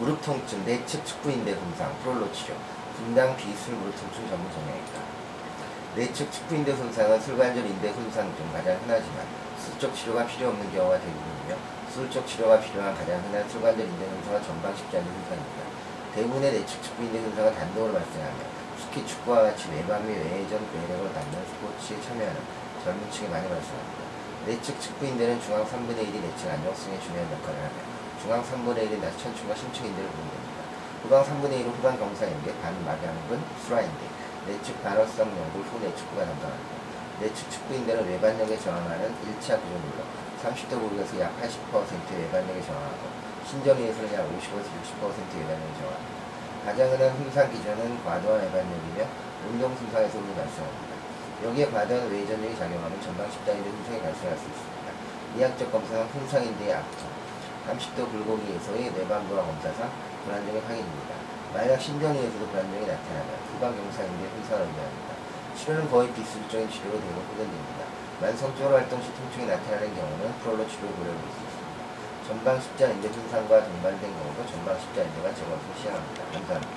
무릎 통증, 내측 축부인대 손상, 프롤로 치료, 분당 비술 무릎 통증 전문 정형외과. 내측 축부인대 손상은 술관절 인대 손상 중 가장 흔하지만 수쪽 치료가 필요 없는 경우가 대부분이며 수쪽 치료가 필요한 가장 흔한 술관절 인대 손상은 전방 십자인대 손상입니다. 대부분의 내측 축부인대 손상은 단독으로 발생하며 특히 축구와 같이 외반 및 외회전 외력을 갖는 스포츠에 참여하는 젊은 층에 많이 발생합니다. 내측 축부인대는 중앙 3분의 1이 내측 안정성에 중요한 역할을 하며 중앙 3분의 1이 나천충과 심층인대를 보는됩니다. 후방 3분의 1은 후방 경사인대, 반막양근, 수라인대, 내측 반월성 연골 후 내측부가 담당합니다. 내측 축부인대는 외반력에 저항하는 1차 구조물로 30도 구역에서 약 80%의 외반력에 저항하고 신전위에서는 약 50에서 60% 외반력에 저항합니다. 가장 흔한 손상 기전은 과도한 외반력이며 운동 손상에서 우로 발생합니다. 여기에 과도한 외전력이 작용하면 전방 십자인대 손상이 발생할 수 있습니다. 이학적 검사는 손상인대의 악성, 30도 불고기에서의 뇌반부와 검사상 불안정의 확인입니다. 만약 신전위에서도 불안정이 나타나면 후방 경사인대 손상을 의미합니다. 치료는 거의 비술적인 치료로 대부분 후견됩니다. 만성적으로 활동 시 통증이 나타나는 경우는 프롤로 치료를 고려해볼 수 있습니다. 전방 십자인대 손상과 동반된 경우도 전방 십자인대가 제거해서 시행합니다. 감사합니다.